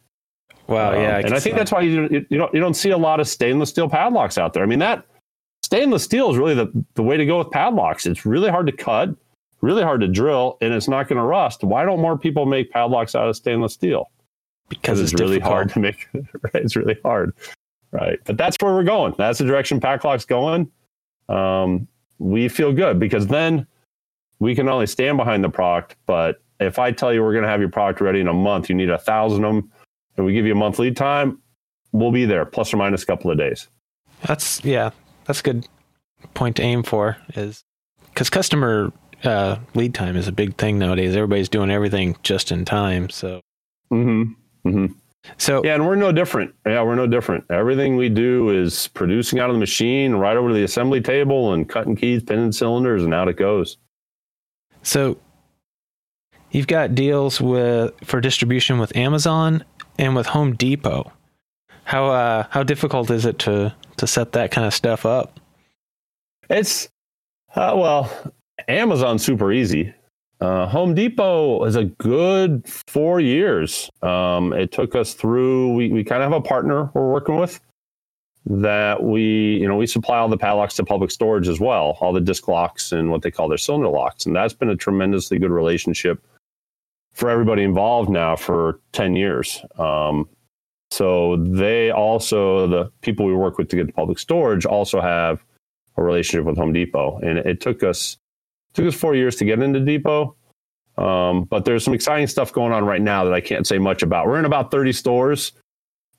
Wow, Um, yeah, and I think that's why you you don't you don't see a lot of stainless steel padlocks out there. I mean that stainless steel is really the, the way to go with padlocks. It's really hard to cut, really hard to drill, and it's not going to rust. Why don't more people make padlocks out of stainless steel? because it's, really hard to make. [LAUGHS] Right? It's really hard, right? But that's where we're going. That's the direction padlock's going. Um, we feel good because then we can only stand behind the product, but if I tell you we're going to have your product ready in a month, you need a thousand of them, and we give you a month lead time, we'll be there, plus or minus a couple of days. That's yeah, that's a good point to aim for is because customer uh, lead time is a big thing nowadays. Everybody's doing everything just in time. So Mm-hmm. Mm-hmm. so Yeah, and we're no different. Yeah, we're no different. Everything we do is producing out of the machine, right over to the assembly table, and cutting keys, pinning cylinders, and out it goes. so you've got deals with for distribution with Amazon and with Home Depot. How uh, how difficult is it to to set that kind of stuff up? It's uh, well, Amazon's super easy. Uh, Home Depot is a good four years. Um, it took us through. We we kind of have a partner we're working with that we you know we supply all the padlocks to public storage as well, all the disc locks and what they call their cylinder locks, and that's been a tremendously good relationship for everybody involved now for ten years. Um, so they also the people we work with to get the public storage also have a relationship with Home Depot, and it took us took us four years to get into Depot. Um, but there's some exciting stuff going on right now that I can't say much about. We're in about 30 stores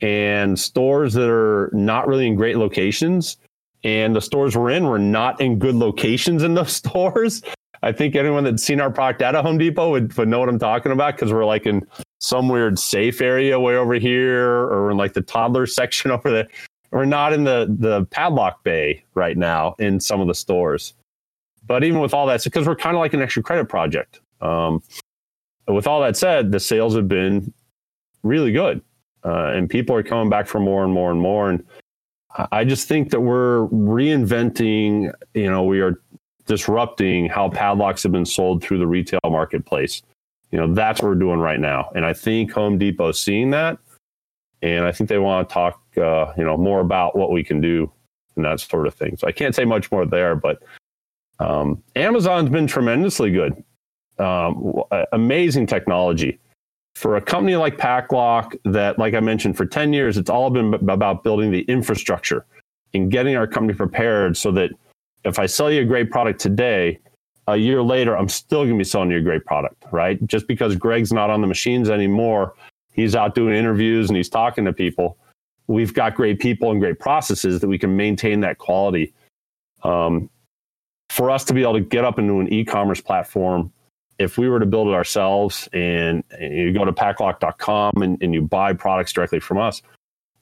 and stores that are not really in great locations. And the stores we're in, we're not in good locations in those [LAUGHS] stores. I think anyone that's seen our product at a Home Depot would, would know what I'm talking about because we're like in some weird safe area way over here or in like the toddler [LAUGHS] section over there. We're not in the, the padlock bay right now in some of the stores. But even with all that, because we're kind of like an extra credit project. Um, with all that said, the sales have been really good, uh, and people are coming back for more and more and more. And I just think that we're reinventing. You know, we are disrupting how padlocks have been sold through the retail marketplace. You know, that's what we're doing right now, and I think Home Depot's seeing that, and I think they want to talk, uh, you know, more about what we can do and that sort of thing. So I can't say much more there, but um, Amazon's been tremendously good. Um, amazing technology for a company like PacLock, that, like I mentioned, for 10 years, it's all been about building the infrastructure and getting our company prepared so that if I sell you a great product today, a year later, I'm still going to be selling you a great product, right? Just because Greg's not on the machines anymore, he's out doing interviews and he's talking to people. We've got great people and great processes that we can maintain that quality. Um, for us to be able to get up into an e-commerce platform if we were to build it ourselves and, you go to paclock.com and, and you buy products directly from us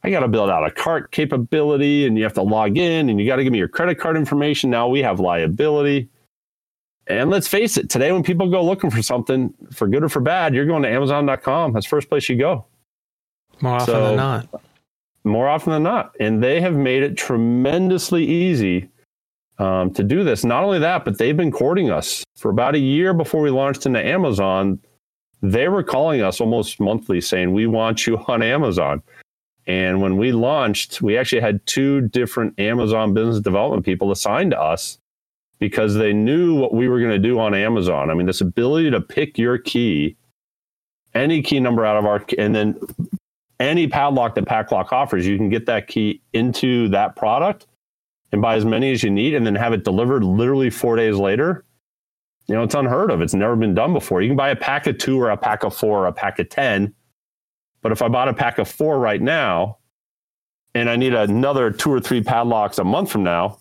i got to build out a cart capability and you have to log in and you got to give me your credit card information now we have liability and let's face it today when people go looking for something for good or for bad you're going to amazon.com that's the first place you go more often so, than not more often than not and they have made it tremendously easy um, to do this. Not only that, but they've been courting us for about a year before we launched into Amazon. They were calling us almost monthly saying, We want you on Amazon. And when we launched, we actually had two different Amazon business development people assigned to us because they knew what we were going to do on Amazon. I mean, this ability to pick your key, any key number out of our, and then any padlock that PacLock offers, you can get that key into that product and buy as many as you need and then have it delivered literally four days later, you know, it's unheard of. It's never been done before. You can buy a pack of two or a pack of four or a pack of 10. But if I bought a pack of four right now and I need another two or three padlocks a month from now,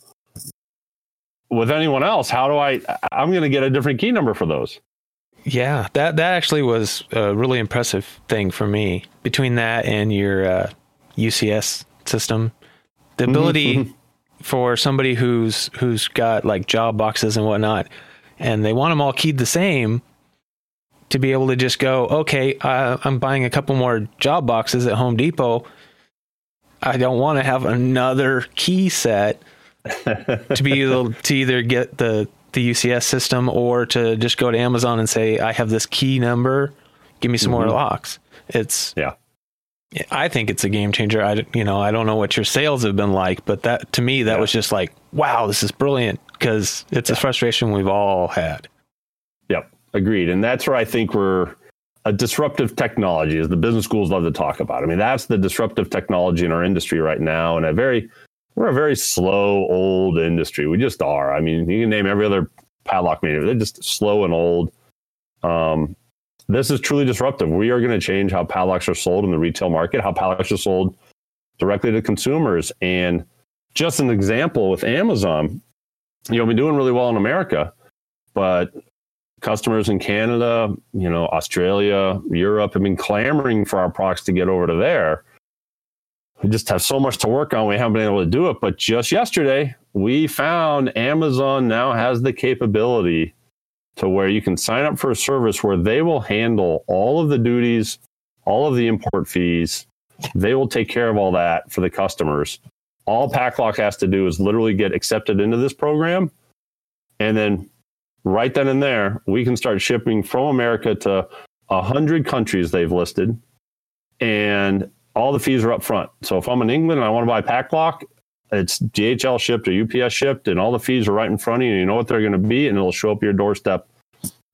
with anyone else, how do I? I'm going to get a different key number for those. Yeah, that that actually was a really impressive thing for me. Between that and your uh, UCS system, the mm-hmm, ability mm-hmm for somebody who's who's got like job boxes and whatnot, and they want them all keyed the same, to be able to just go, okay, uh, I'm buying a couple more job boxes at Home Depot. I don't want to have another key set to be able to either get the the UCS system or to just go to Amazon and say, I have this key number, give me some mm-hmm. more locks. It's yeah. I think it's a game changer. I, you know, I don't know what your sales have been like, but that to me, that yeah. was just like, wow, this is brilliant because it's yeah. a frustration we've all had. Yep, agreed. And that's where I think we're a disruptive technology, as the business schools love to talk about. I mean, that's the disruptive technology in our industry right now, and a very we're a very slow, old industry. We just are. I mean, you can name every other padlock maker; they're just slow and old. Um, this is truly disruptive. We are going to change how padlocks are sold in the retail market, how padlocks are sold directly to consumers. And just an example with Amazon, you know, we've been doing really well in America, but customers in Canada, you know, Australia, Europe have been clamoring for our products to get over to there. We just have so much to work on. We haven't been able to do it. But just yesterday, we found Amazon now has the capability to where you can sign up for a service where they will handle all of the duties, all of the import fees, They will take care of all that for the customers. All PacLock has to do is literally get accepted into this program, and then right then and there, we can start shipping from America to a hundred countries they've listed, and all the fees are up front. So if I'm in England and I want to buy PacLock, it's DHL shipped or UPS shipped, and all the fees are right in front of you. And you know what they're going to be, and it'll show up your doorstep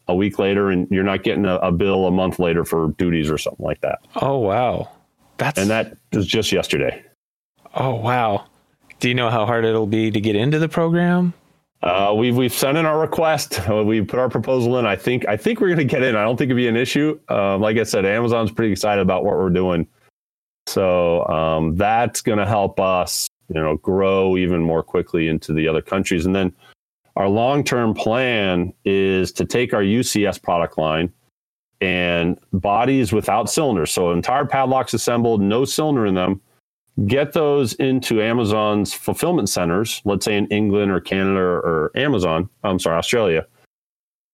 a week later, and you're not getting a, a, bill a month later for duties or something like that. Oh wow, that's and that was just yesterday. Oh wow, do you know how hard it'll be to get into the program? Uh, we've we've sent in our request. [LAUGHS] We put our proposal in. I think I think we're going to get in. I don't think it'd be an issue. Um, like I said, Amazon's pretty excited about what we're doing, so um, that's going to help us, you know, grow even more quickly into the other countries. And then our long term plan is to take our UCS product line and bodies without cylinders, so entire padlocks assembled, no cylinder in them get those into Amazon's fulfillment centers, let's say in England or Canada or Amazon, I'm sorry, Australia.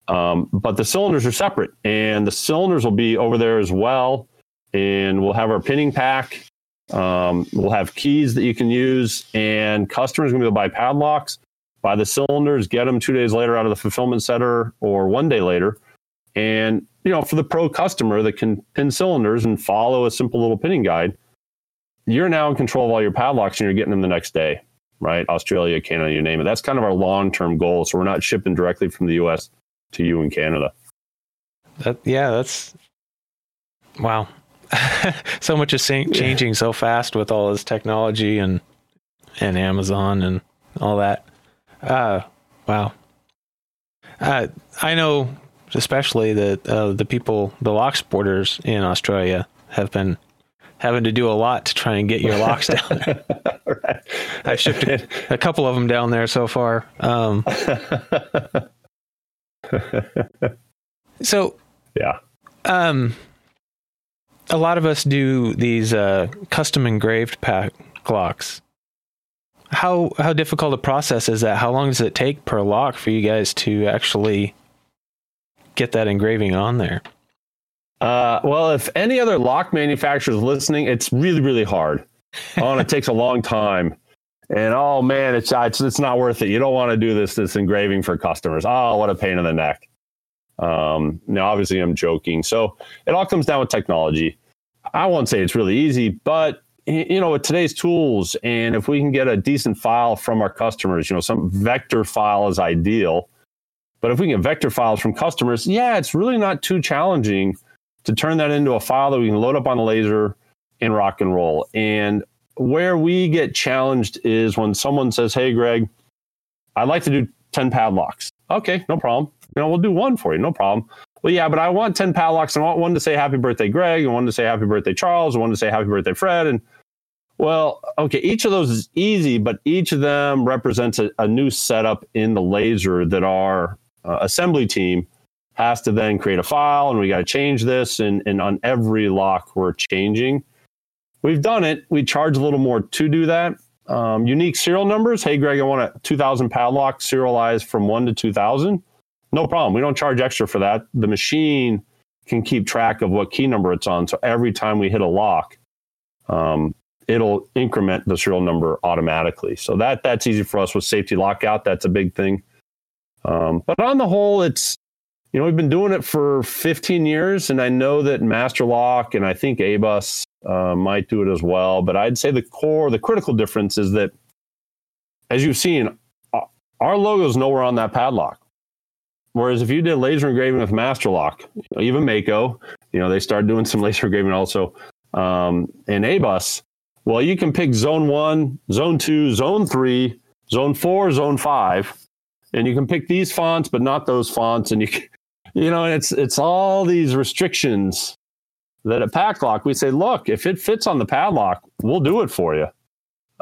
Um, but the cylinders are separate, and the cylinders will be over there as well. And we'll have our pinning pack. Um, we'll have keys that you can use, and customers going to buy padlocks, buy the cylinders, get them two days later out of the fulfillment center or one day later. And you know, for the pro customer that can pin cylinders and follow a simple little pinning guide, you're now in control of all your padlocks and you're getting them the next day, right? Australia, Canada, you name it. That's kind of our long term goal. So we're not shipping directly from the US to you in Canada. That yeah, that's wow. [LAUGHS] so much is changing so fast with all this technology and and Amazon and all that. Uh, wow. Uh, I know especially that uh, the people, the lock sporters in Australia, have been having to do a lot to try and get your locks [LAUGHS] down there. right. I shipped a, a, couple of them down there so far. Um, [LAUGHS] so yeah, um, a lot of us do these uh, custom engraved pack. How how difficult a process is that? How long does it take per lock for you guys to actually get that engraving on there? Uh, well, if any other lock manufacturers listening, it's really, really hard. Oh, and it takes a long time. And oh man, it's, it's it's not worth it. You don't want to do this this engraving for customers. Oh, what a pain in the neck. Um, now, obviously, I'm joking. So it all comes down with technology. I won't say it's really easy, but you know, with today's tools, and if we can get a decent file from our customers, you know, some vector file is ideal. But if we can get vector files from customers, yeah, it's really not too challenging to turn that into a file that we can load up on a laser and rock and roll. And where we get challenged is when someone says, Hey, Greg, I'd like to do 10 padlocks. Okay, no problem. You know, we'll do one for you, no problem. Well, yeah, but I want 10 padlocks and I want one to say happy birthday, Greg, and one to say happy birthday, Charles, and one to say happy birthday, Fred. And well, okay, each of those is easy, but each of them represents a, a new setup in the laser that our uh, assembly team has to then create a file and we got to change this. And, and on every lock, we're changing. We've done it. We charge a little more to do that. Um, unique serial numbers. Hey, Greg, I want a 2000 padlock serialized from 1 to 2000. No problem. We don't charge extra for that. The machine can keep track of what key number it's on. So every time we hit a lock, um, it'll increment the serial number automatically. So that that's easy for us with safety lockout. That's a big thing. Um, but on the whole, it's you know, we've been doing it for 15 years, and I know that Master Lock and I think ABUS uh, might do it as well. But I'd say the core, the critical difference is that, as you've seen, our logo is nowhere on that padlock. Whereas if you did laser engraving with Master Lock, even Mako, you know, they started doing some [LAUGHS] laser engraving also um, in ABUS. Well, you can pick zone one, zone two, zone three, zone four, zone five, and you can pick these fonts, but not those fonts. And you can, [LAUGHS] you know, it's it's all these restrictions that at PacLock we say, look, if it fits on the padlock, we'll do it for you.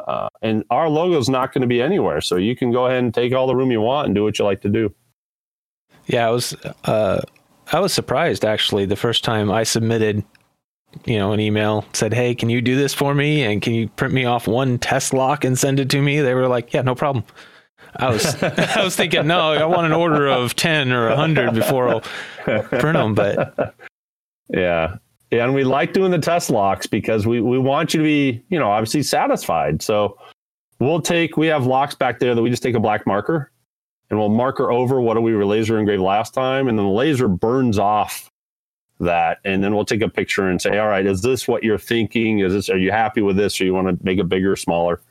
Uh, and our logo is not going to be anywhere, so you can go ahead and take all the room you want and do what you like to do. Yeah, I was uh, I was surprised actually the first time I submitted, you know, an email said, "Hey, can you do this for me? And can you print me off one test lock and send it to me?" They were like, "Yeah, no problem." I was [LAUGHS] I was thinking, no, I want an order of ten or hundred before I'll print them. But [LAUGHS] yeah, and we like doing the test locks because we, we want you to be, you know, obviously satisfied. So we'll take, we have locks back there that we just take a black marker and we'll marker over what we were laser engraved last time. And then the laser burns off that. And then we'll take a picture and say, all right, is this what you're thinking? Is this, are you happy with this? Or you want to make it bigger, or smaller?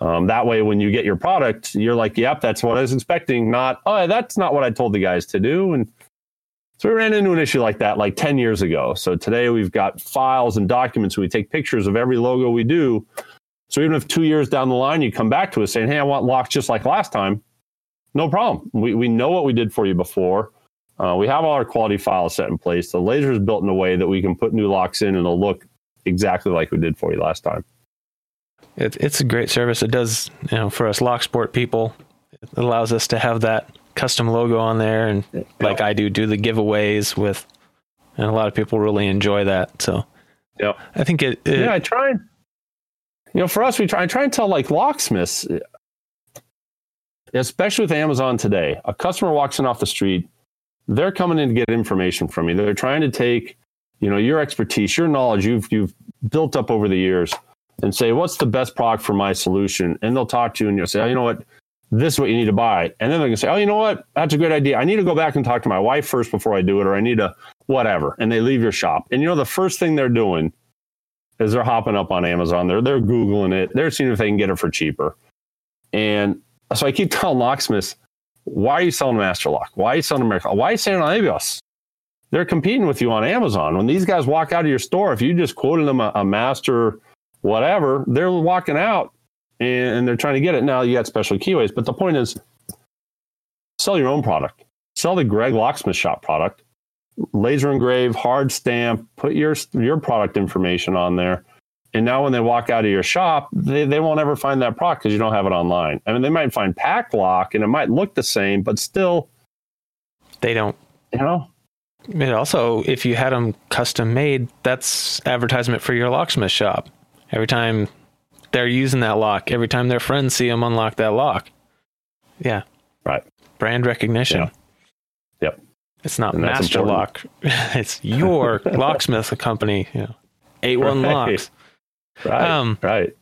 Um, that way, when you get your product, you're like, yep, that's what I was expecting. Not, oh, that's not what I told the guys to do. And so we ran into an issue like that like 10 years ago. So today we've got files and documents. We take pictures of every logo we do. So even if two years down the line you come back to us saying, hey, I want locks just like last time, no problem. We, we know what we did for you before. Uh, we have all our quality files set in place. The laser is built in a way that we can put new locks in and it'll look exactly like we did for you last time. It, it's a great service. It does, you know, for us Locksport people, it allows us to have that custom logo on there, and like I do, do the giveaways with, and a lot of people really enjoy that. So, yeah, I think it, it. yeah, I try and, you know, for us, we try. I try and tell like locksmiths, especially with Amazon today. A customer walks in off the street, they're coming in to get information from you. They're trying to take, you know, your expertise, your knowledge you've you've built up over the years, and say, what's the best product for my solution? And they'll talk to you, and you'll say, oh, you know what this is what you need to buy. And then they're to say, oh, you know what? That's a great idea. I need to go back and talk to my wife first before I do it, or I need to whatever. And they leave your shop. And you know, the first thing they're doing is they're hopping up on Amazon. They're, they're Googling it. They're seeing if they can get it for cheaper. And so I keep [LAUGHS] telling locksmiths, why are you selling Master Lock? Why are you selling America? Why are you selling on ABUS? They're competing with you on Amazon. When these guys walk out of your store, if you just quoted them a, a master whatever, they're walking out and they're trying to get it. Now you got special keyways, but the point is sell your own product. Sell the Greg Locksmith Shop product. Laser engrave, hard stamp, put your your product information on there. And now when they walk out of your shop, they, they won't ever find that product because you don't have it online. I mean, they might find PacLock and it might look the same, but still they don't you know and also if you had them custom made that's advertisement for your locksmith shop every time they're using that lock every time their friends see them unlock that lock. Yeah. Right. Brand recognition. Yeah. Yep. It's not and Master Lock. [LAUGHS] it's your [LAUGHS] locksmith company. You know, eight one right. locks. Right. Um, right.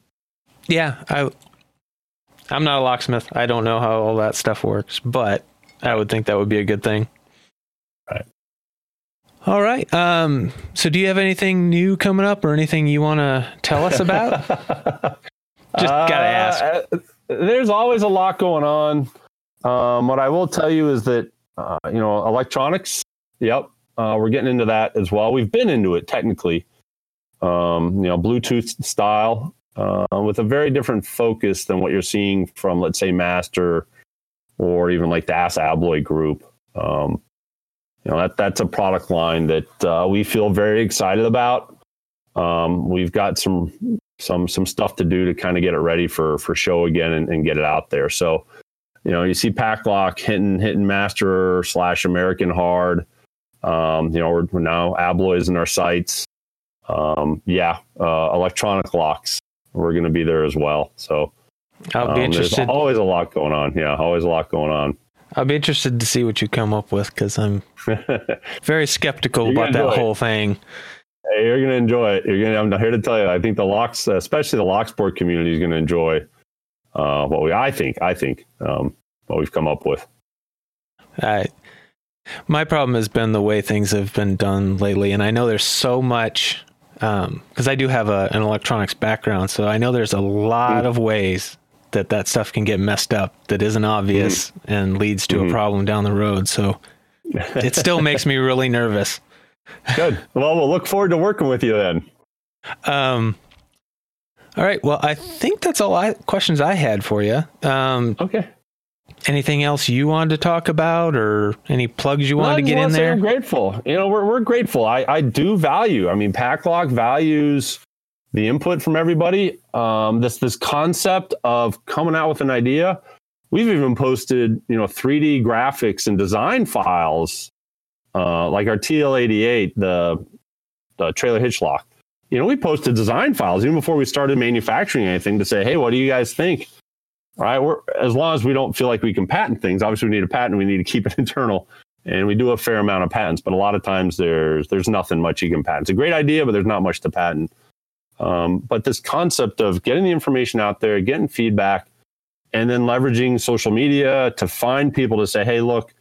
Yeah. I. I'm not a locksmith. I don't know how all that stuff works, but I would think that would be a good thing. Right. All right. Um, so, do you have anything new coming up, or anything you want to tell us about? [LAUGHS] Just gotta ask. Uh, there's always a lot going on. Um, what I will tell you is that uh, you know electronics. Yep, uh, we're getting into that as well. We've been into it technically. Um, you know, Bluetooth style uh, with a very different focus than what you're seeing from, let's say, Master or even like the ASSA ABLOY group. Um, you know that that's a product line that uh, we feel very excited about. Um, we've got some some some stuff to do to kind of get it ready for for show again and, and, get it out there. So, you know, you see PacLock hitting hitting Master slash American Hard. Um, you know, we're, now Abloys in our sights. Um, yeah, uh, electronic locks. We're going to be there as well. So, I'll be um, interested. Always a lot going on. Yeah, always a lot going on. I'll be interested to see what you come up with because I'm [LAUGHS] very skeptical about that whole thing. Hey, you're going to enjoy it. You're going. I'm here to tell you. I think the locks, especially the Locksport community, is going to enjoy uh, what we. I think. I think um, what we've come up with. I, my problem has been the way things have been done lately, and I know there's so much because um, I do have a, an electronics background, so I know there's a lot mm. of ways that that stuff can get messed up that isn't obvious mm-hmm. and leads to mm-hmm. a problem down the road. So it still makes me really nervous. [LAUGHS] Good. Well, we'll look forward to working with you then. Um, all right. Well, I think that's all I questions I had for you. Um, okay. Anything else you wanted to talk about, or any plugs you wanted to get in there? I'm grateful. You know, we're we're grateful. I I do value. I mean, PacLock values the input from everybody. Um, this this concept of coming out with an idea. We've even posted, you know, 3D graphics and design files, uh, like our TL88, the the trailer hitch lock. You know, we posted design files even before we started manufacturing anything to say, hey, what do you guys think? Right, we're as long as we don't feel like we can patent things. Obviously, we need a patent. We need to keep it [LAUGHS] internal and we do a fair amount of patents, but a lot of times there's there's nothing much you can patent. It's a great idea, but there's not much to patent. Um, but this concept of getting the information out there, getting feedback, and then leveraging social media to find people to say, "Hey, look,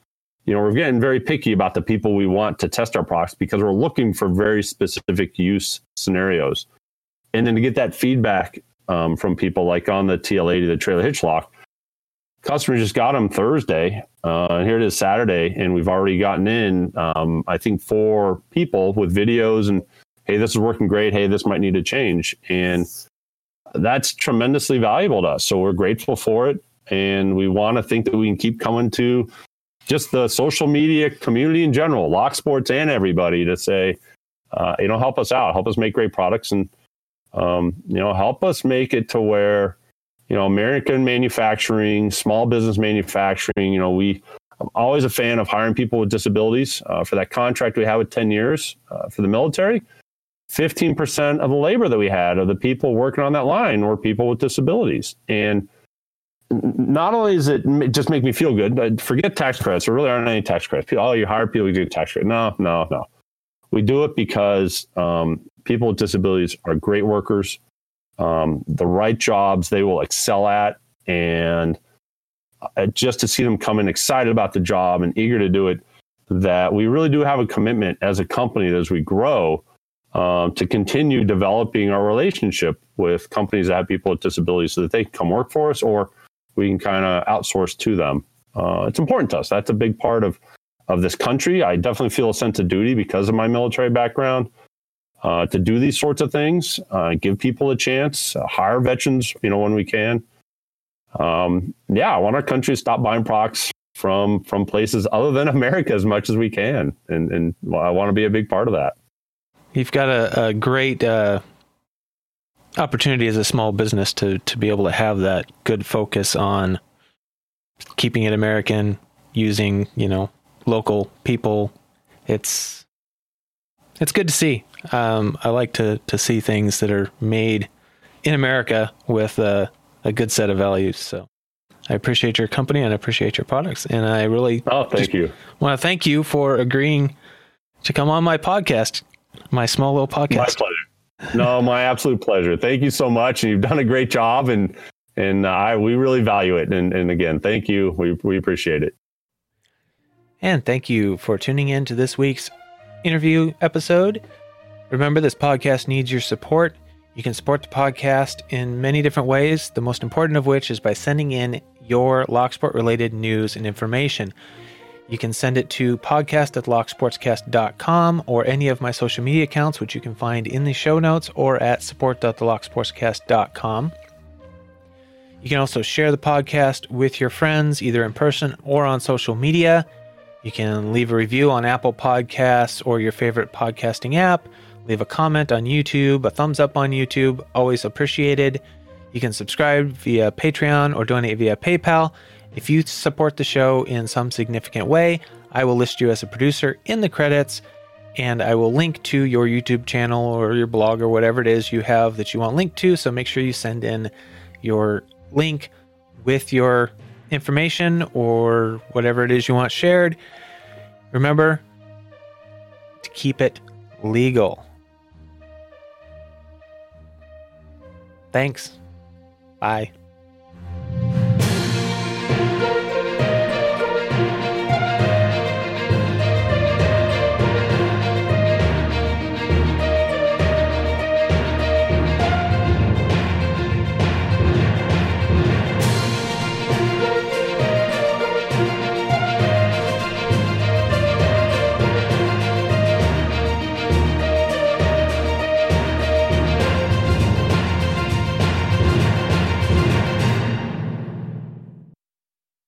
you know, we're getting very picky about the people we want to test our products because we're looking for very specific use scenarios." And then to get that feedback um, from people like on the TL80, the trailer hitch lock, customers just got them Thursday, uh, and here it is Saturday, and we've already gotten in, um, I think, four people with videos and, hey, this is working great. Hey, this might need to change. And that's tremendously valuable to us. So we're grateful for it. And we want to think that we can keep coming to just the social media community in general, Lock Sports and everybody to say, uh, you know, help us out, help us make great products and, um, you know, help us make it to where, you know, American manufacturing, small business manufacturing, you know, we, I'm always a fan of hiring people with disabilities. Uh, for that contract we have with 10 years uh, for the military, 15% of the labor that we had of the people working on that line were people with disabilities. And not only is it just make me feel good, forget tax credits. There really aren't any tax credits. Oh, you hire people, you get tax credit. No, no, no. We do it because um, people with disabilities are great workers um, the right jobs they will excel at, and uh, just to see them come in excited about the job and eager to do it, that we really do have a commitment as a company as we grow um, to continue developing our relationship with companies that have people with disabilities so that they can come work for us or we can kind of outsource to them. Uh, it's important to us. That's a big part of of this country. I definitely feel a sense of duty because of my military background uh, to do these sorts of things, uh, give people a chance, uh, hire veterans, you know, when we can. Um, yeah, I want our country to stop buying products from from places other than [LAUGHS] America as much as we can, and and I want to be a big part of that. You've got a, a great uh, opportunity as a small business to to be able to have that good focus on keeping it American, using you know local people. It's it's good to see. Um, I like to to see things that are made in America with a, a good set of values. So I appreciate your company and I appreciate your products. And I really oh thank you want to thank you for agreeing to come on my podcast, my small little podcast. My pleasure. No, my absolute pleasure. Thank you so much, and you've done a great job, and and I we really value it. And and again, thank you. We we appreciate it. And thank you for tuning in to this week's interview episode. Remember, this podcast needs your support. You can support the podcast in many different ways, the most important of which is by sending in your Locksport related news and information. You can send it to podcast at locksportscast.com or any of my social media accounts, which you can find in the show notes or at support.thelocksportscast.com. You can also share the podcast with your friends, either in person or on social media. You can leave a review on Apple Podcasts or your favorite podcasting app. Leave a comment on YouTube, a thumbs up on YouTube, always appreciated. You can subscribe via Patreon or donate via PayPal. If you support the show in some significant way, I will list you as a producer in the credits and I will link to your YouTube channel or your blog or whatever it is you have that you want linked to. So make sure you send in your link with your information or whatever it is you want shared. Remember to keep it legal. Thanks. Bye.